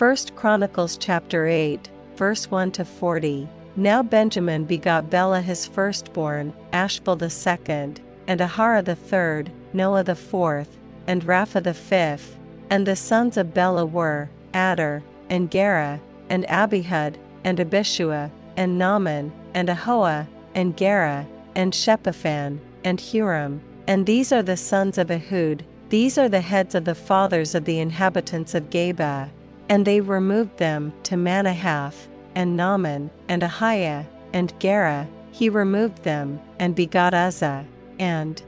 1 Chronicles chapter 8, verse 1 to 40. Now Benjamin begot Bela his firstborn, Ashbel the second, and Aharah the third, Nohah the fourth, and Rapha the fifth. And the sons of Bela were Addar, and Gera, and Abihud, and Abishua, and Naaman, and Ahoah, and Gera, and Shephuphan, and Huram. And these are the sons of Ehud, these are the heads of the fathers of the inhabitants of Geba. And they removed them to Manahath, and Naaman, and Ahiah, and Gera, he removed them, and begot Uzza, and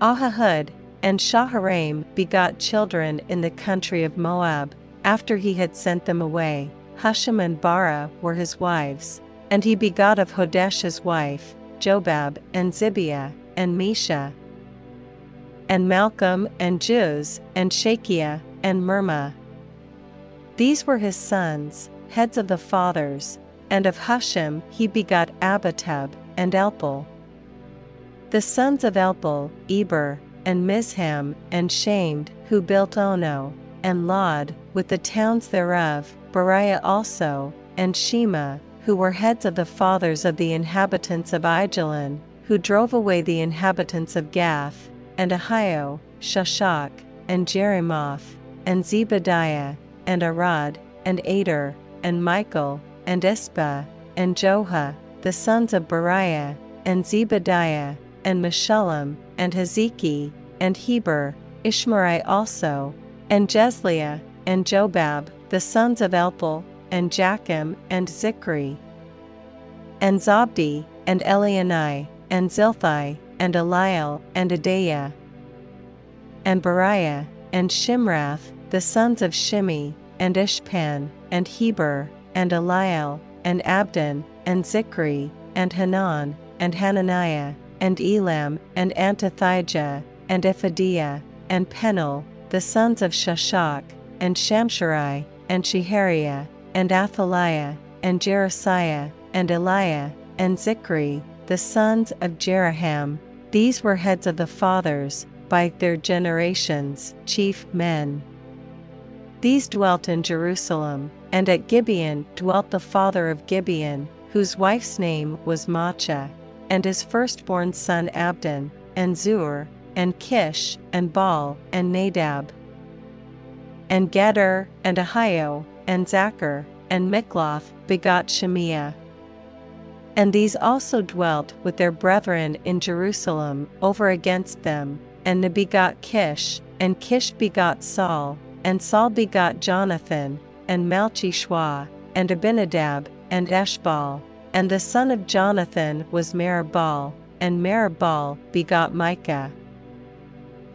Ahihud, and Shaharaim begot children in the country of Moab, after he had sent them away. Hushim and Baara were his wives. And he begot of Hodesh his wife, Jobab, and Zibia, and Mesha, and Malcham, and Jeuz, and Shachia, and Mirma. These were his sons, heads of the fathers, and of Hushim he begot Abitub, and Elpaal. The sons of Elpaal, Eber, and Misham, and Shamed, who built Ono, and Lod, with the towns thereof, Beriah also, and Shema, who were heads of the fathers of the inhabitants of Aijalon, who drove away the inhabitants of Gath, and Ahio, Shashak, and Jeremoth, and Zebadiah, and Arad, and Ader, and Michael, and Ispah, and Joha, the sons of Beriah, and Zebadiah, and Meshullam, and Hezeki, and Heber, Ishmerai also, and Jezliah, and Jobab, the sons of Elpaal, and Jakim, and Zichri, and Zabdi, and Elienai, and Zilthai, and Eliel, and Adaiah, and Beraiah, and Shimrath, the sons of Shimhi, and Ishpan, and Heber, and Eliel, and Abdon, and Zichri, and Hanan, and Hananiah, and Elam, and Antothijah, and Iphedeiah, and Penuel, the sons of Shashak, and Shamsherai, and Shehariah, and Athaliah, and Jaresiah, and Eliah, and Zichri, the sons of Jeroham. These were heads of the fathers, by their generations, chief men. These dwelt in Jerusalem, and at Gibeon dwelt the father of Gibeon, whose wife's name was Maachah, and his firstborn son Abdon, and Zur, and Kish, and Baal, and Nadab, and Gedor, and Ahio, and Zacher, and Mikloth begot Shimeah. And these also dwelt with their brethren in Jerusalem over against them, and begot Kish, and Kish begot Saul, and Saul begot Jonathan, and Malchishua, and Abinadab, and Eshbaal. And the son of Jonathan was Meribbaal, and Meribbaal begot Micah.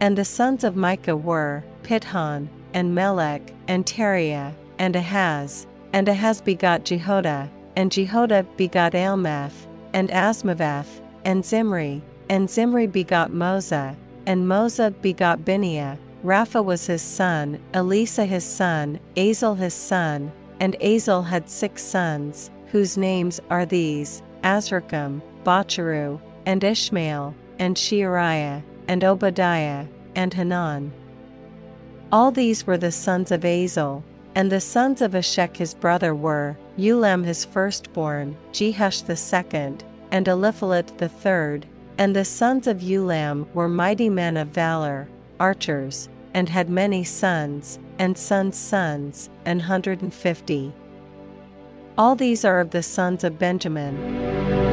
And the sons of Micah were Pithon, and Melech, and Tarea, and Ahaz. And Ahaz begot Jehoadah, and Jehoadah begot Alemeth, and Azmaveth, and Zimri, and Zimri begot Moza, and Moza begot Binea. Rapha was his son, Eleasah his son, Azel his son, and Azel had six sons, whose names are these Azrikam, Bocheru, and Ishmael, and Sheariah, and Obadiah, and Hanan. All these were the sons of Azel, and the sons of Eshek his brother were Ulam his firstborn, Jehush the second, and Eliphelet the third, and the sons of Ulam were mighty men of valor, archers, and had many sons, and sons' sons, an hundred and fifty. All these are of the sons of Benjamin.